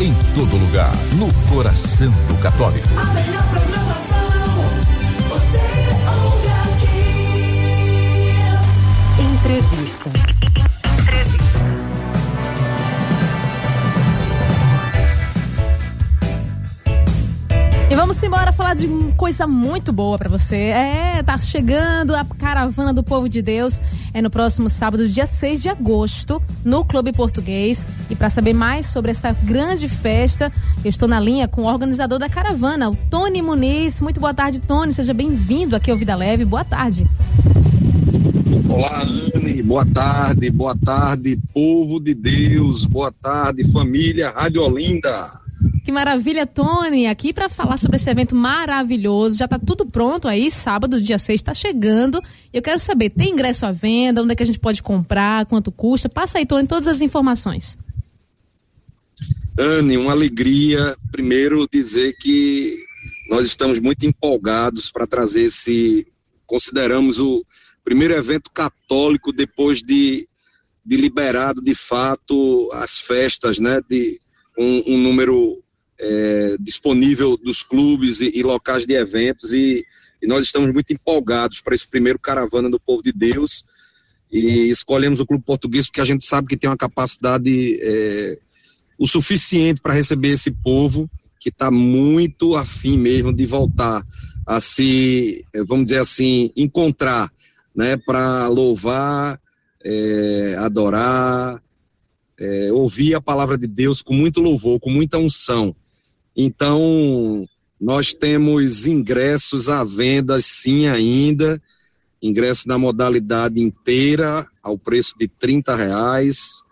em todo lugar, no coração do católico. A melhor programação, você ouve aqui. Entrevista. Embora falar de coisa muito boa para você. É, tá chegando a caravana do povo de Deus. É no próximo sábado, dia 6 de agosto, no Clube Português. E para saber mais sobre essa grande festa, eu estou na linha com o organizador da caravana, o Tony Muniz. Muito boa tarde, Tony. Seja bem-vindo aqui ao Vida Leve. Boa tarde. Olá, Anne. Boa tarde, boa tarde, povo de Deus. Boa tarde, família Rádio Olinda. Que maravilha, Tony, aqui para falar sobre esse evento maravilhoso. Já está tudo pronto aí, sábado, dia 6, está chegando. Eu quero saber, tem ingresso à venda? Onde é que a gente pode comprar? Quanto custa? Passa aí, Tony, todas as informações. Anne, uma alegria. Primeiro, dizer que nós estamos muito empolgados para trazer esse. Consideramos o primeiro evento católico depois de, de liberado de fato as festas, né? De um, um número é, disponível dos clubes e, e, locais de eventos e, e nós estamos muito empolgados para esse primeiro caravana do povo de Deus e escolhemos o clube português porque a gente sabe que tem uma capacidade é, o suficiente para receber esse povo que está muito afim mesmo de voltar a se, é, vamos dizer assim, encontrar, né, para louvar, é, adorar, é, ouvir a palavra de Deus com muito louvor, com muita unção. Então, nós temos ingressos à venda, sim, ainda. Ingresso na modalidade inteira, ao preço de 30 reais.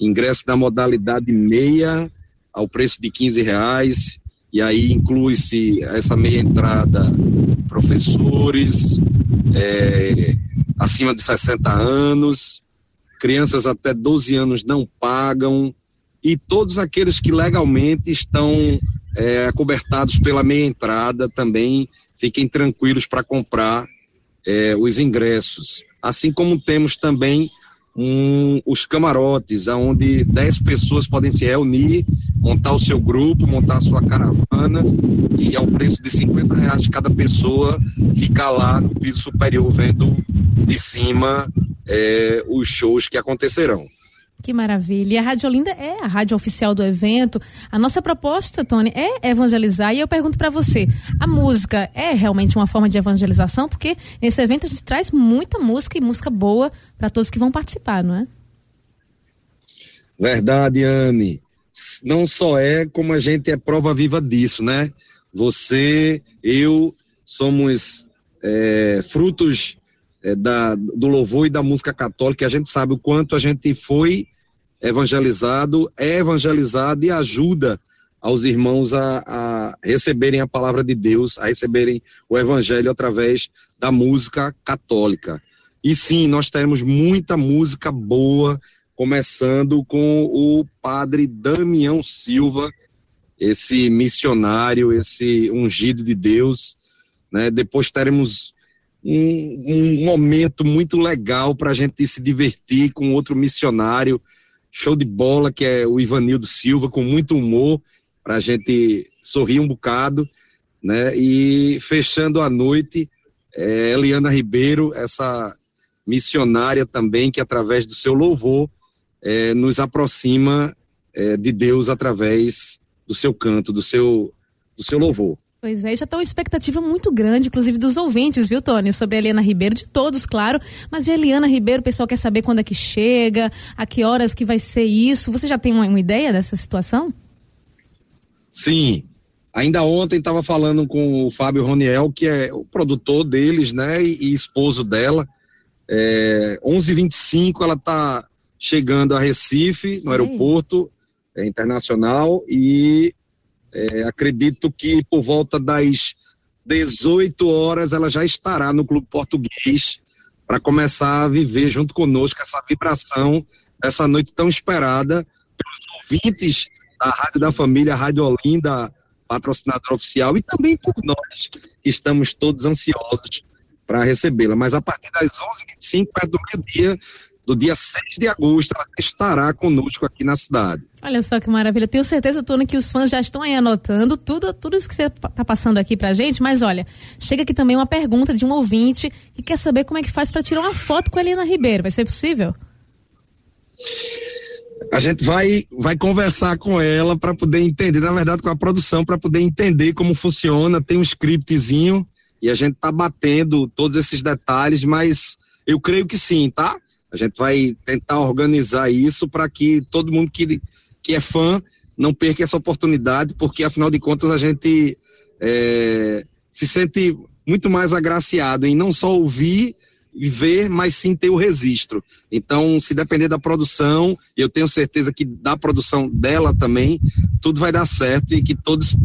Ingresso na modalidade meia, ao preço de 15 reais. E aí inclui-se essa meia entrada professores, é, acima de 60 anos, crianças até 12 anos não pagam, e todos aqueles que legalmente estão é, acobertados pela meia entrada também fiquem tranquilos para comprar é, os ingressos. Assim como temos também um, os camarotes, onde 10 pessoas podem se reunir, montar o seu grupo, montar a sua caravana e ao preço de 50 reais cada pessoa ficar lá no piso superior vendo de cima é, os shows que acontecerão. Que maravilha. E a Rádio Olinda é a rádio oficial do evento. A nossa proposta, Tony, é evangelizar. E eu pergunto para você: a música é realmente uma forma de evangelização? Porque nesse evento a gente traz muita música e música boa para todos que vão participar, não é? Verdade, Anne. Não só é, como a gente é prova viva disso, né? Você, eu, somos é, frutos é, da, do louvor e da música católica, a gente sabe o quanto a gente foi evangelizado, é evangelizado e ajuda aos irmãos a, a, receberem a palavra de Deus, a receberem o evangelho através da música católica. E sim, nós teremos muita música boa, começando com o padre Damião Silva, esse missionário, esse ungido de Deus. Né? Depois teremos um, um momento muito legal para a gente se divertir com outro missionário, show de bola, que é o Ivanildo Silva, com muito humor, para a gente sorrir um bocado, né? E fechando a noite, é, Eliana Ribeiro, essa missionária também, que através do seu louvor é, nos aproxima é, de Deus através do seu canto, do seu, do seu louvor. Pois é, já está uma expectativa muito grande, inclusive dos ouvintes, viu, Tony? Sobre a Eliana Ribeiro, de todos, claro. Mas de Eliana Ribeiro, o pessoal quer saber quando é que chega, a que horas que vai ser isso. Você já tem uma, uma ideia dessa situação? Sim. Ainda ontem estava falando com o Fábio Roniel, que é o produtor deles, né, e, e esposo dela. É, 11h25 ela está chegando a Recife, no aeroporto é, internacional, e é, acredito que por volta das 18 horas ela já estará no Clube Português para começar a viver junto conosco essa vibração dessa noite tão esperada pelos ouvintes da Rádio da Família, Rádio Olinda, patrocinadora oficial, e também por nós, que estamos todos ansiosos para recebê-la. Mas a partir das 11h25, perto do meio-dia, do dia 6 de agosto, ela estará conosco aqui na cidade. Olha só que maravilha. Tenho certeza, Tony, que os fãs já estão aí anotando tudo, tudo isso que você está passando aqui pra gente. Mas olha, chega aqui também uma pergunta de um ouvinte que quer saber como é que faz para tirar uma foto com a Helena Ribeiro. Vai ser possível? A gente vai, vai conversar com ela para poder entender, na verdade, com a produção, para poder entender como funciona. Tem um scriptzinho e a gente tá batendo todos esses detalhes, mas eu creio que sim, tá? A gente vai tentar organizar isso para que todo mundo que, que é fã não perca essa oportunidade, porque afinal de contas a gente é, se sente muito mais agraciado em não só ouvir e ver, mas sim ter o registro. Então, se depender da produção, eu tenho certeza que da produção dela também, tudo vai dar certo e que todos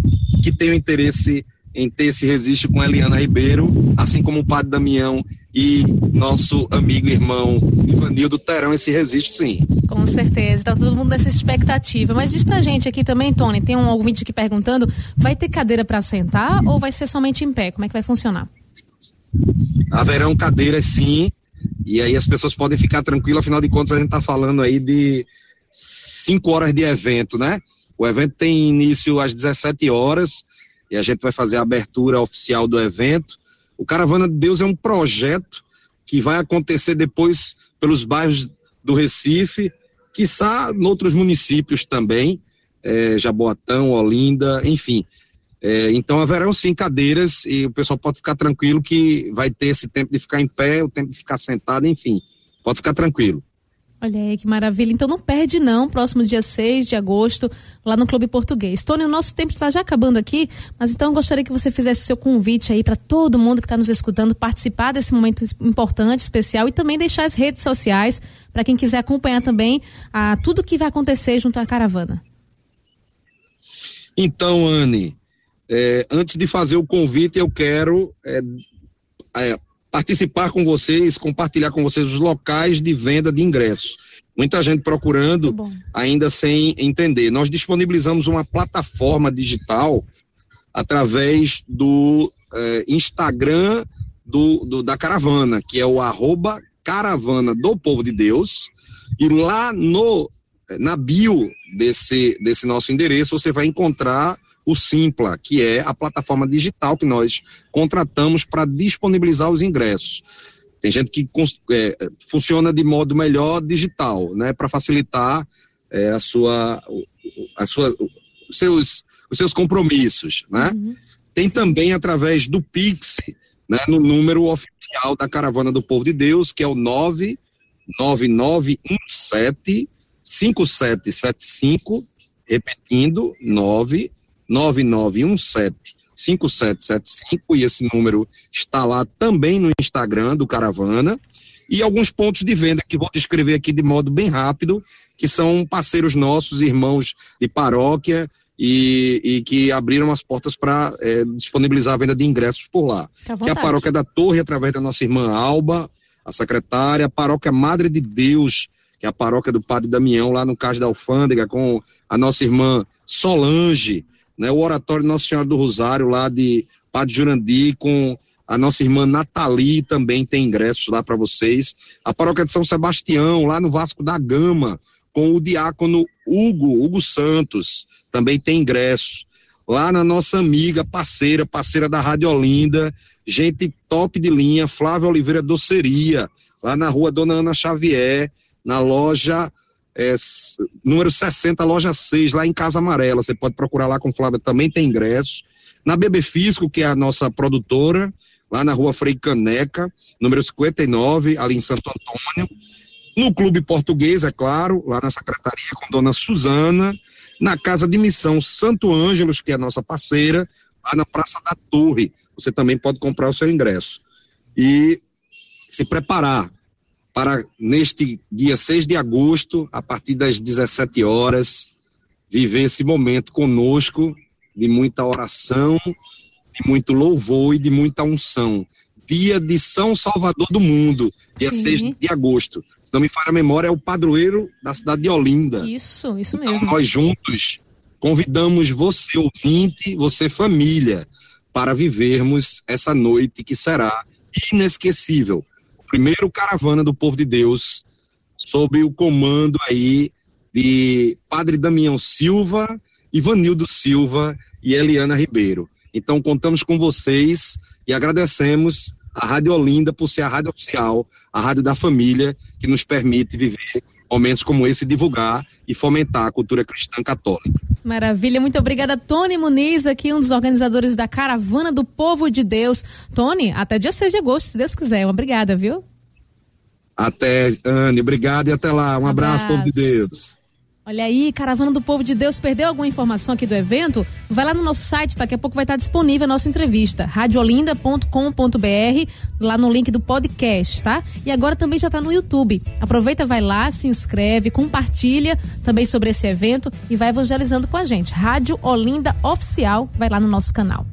que tenham interesse em ter esse registro com Eliana Ribeiro, assim como o Padre Damião e nosso amigo e irmão Ivanildo terão esse registro sim. Com certeza, tá todo mundo nessa expectativa. Mas diz pra gente aqui também, Tony, tem um ouvinte aqui perguntando, vai ter cadeira para sentar ou vai ser somente em pé? Como é que vai funcionar? Haverão cadeiras sim, e aí as pessoas podem ficar tranquilas, afinal de contas a gente está falando aí de cinco horas de evento, né? O evento tem início às 17 horas e a gente vai fazer a abertura oficial do evento. O Caravana de Deus é um projeto que vai acontecer depois pelos bairros do Recife, quiçá em outros municípios também, é, Jaboatão, Olinda, enfim. É, então haverão sim cadeiras e o pessoal pode ficar tranquilo que vai ter esse tempo de ficar em pé, o tempo de ficar sentado, enfim. Pode ficar tranquilo. Olha aí que maravilha. Então não perde não, próximo dia 6 de agosto, lá no Clube Português. Tony, o nosso tempo está já acabando aqui, mas então gostaria que você fizesse o seu convite aí para todo mundo que está nos escutando participar desse momento importante, especial e também deixar as redes sociais para quem quiser acompanhar também a, tudo que vai acontecer junto à caravana. Então, Anne, é, antes de fazer o convite, eu quero é, é, participar com vocês, compartilhar com vocês os locais de venda de ingressos. Muita gente procurando, ainda sem entender. Nós disponibilizamos uma plataforma digital através do é, Instagram do, do, da caravana, que é o arroba caravana do povo de Deus. E lá no na bio desse, desse nosso endereço você vai encontrar o Simpla, que é a plataforma digital que nós contratamos para disponibilizar os ingressos. Tem gente que é, funciona de modo melhor digital, né, para facilitar é, a sua, a sua, os seus, os seus compromissos, né? Uhum. Tem também através do Pix, né, no número oficial da Caravana do Povo de Deus, que é o 99917 5775, repetindo, 9 9917 5775 e esse número está lá também no Instagram do Caravana e alguns pontos de venda que vou descrever aqui de modo bem rápido, que são parceiros nossos, irmãos de paróquia e, e que abriram as portas para é, disponibilizar a venda de ingressos por lá. Que é a paróquia da Torre, através da nossa irmã Alba, a secretária, a paróquia Madre de Deus, que é a paróquia do Padre Damião, lá no Cais da Alfândega, com a nossa irmã Solange, né, o Oratório Nossa Senhora do Rosário, lá de Padre Jurandir, com a nossa irmã Nathalie também tem ingressos lá para vocês. A paróquia de São Sebastião, lá no Vasco da Gama, com o diácono Hugo, Hugo Santos, também tem ingressos. Lá na nossa amiga, parceira, parceira da Rádio Olinda, gente top de linha, Flávia Oliveira Doceria, lá na rua Dona Ana Xavier, na loja é, número 60, loja 6, lá em Casa Amarela. Você pode procurar lá com Flávia, também tem ingresso. Na Bebê Fisco, que é a nossa produtora, lá na rua Frei Caneca, número 59, ali em Santo Antônio. No Clube Português, é claro, lá na secretaria com Dona Suzana. Na Casa de Missão Santo Ângelos, que é a nossa parceira, lá na Praça da Torre. Você também pode comprar o seu ingresso. E se preparar para, neste dia 6 de agosto, a partir das 17 horas, viver esse momento conosco de muita oração, de muito louvor e de muita unção. Dia de São Salvador do Mundo, dia Sim. 6 de agosto. Se não me falha a memória, é o padroeiro da cidade de Olinda. Isso, isso então, mesmo. Nós juntos convidamos você, ouvinte, você, família, para vivermos essa noite que será inesquecível primeiro caravana do povo de Deus sob o comando aí de Padre Damião Silva, Ivanildo Silva e Eliana Ribeiro. Então contamos com vocês e agradecemos a Rádio Olinda por ser a rádio oficial, a rádio da família, que nos permite viver momentos como esse, divulgar e fomentar a cultura cristã católica. Maravilha, muito obrigada, Tony Muniz, aqui um dos organizadores da Caravana do Povo de Deus. Tony, até dia 6 de agosto, se Deus quiser. Obrigada, viu? Até, Anne, obrigado e até lá. Um abraço, abraço povo de Deus. Olha aí, Caravana do Povo de Deus, perdeu alguma informação aqui do evento? Vai lá no nosso site, daqui a pouco vai estar disponível a nossa entrevista, radiolinda.com.br, lá no link do podcast, tá? E agora também já está no YouTube. Aproveita, vai lá, se inscreve, compartilha também sobre esse evento e vai evangelizando com a gente. Rádio Olinda Oficial, vai lá no nosso canal.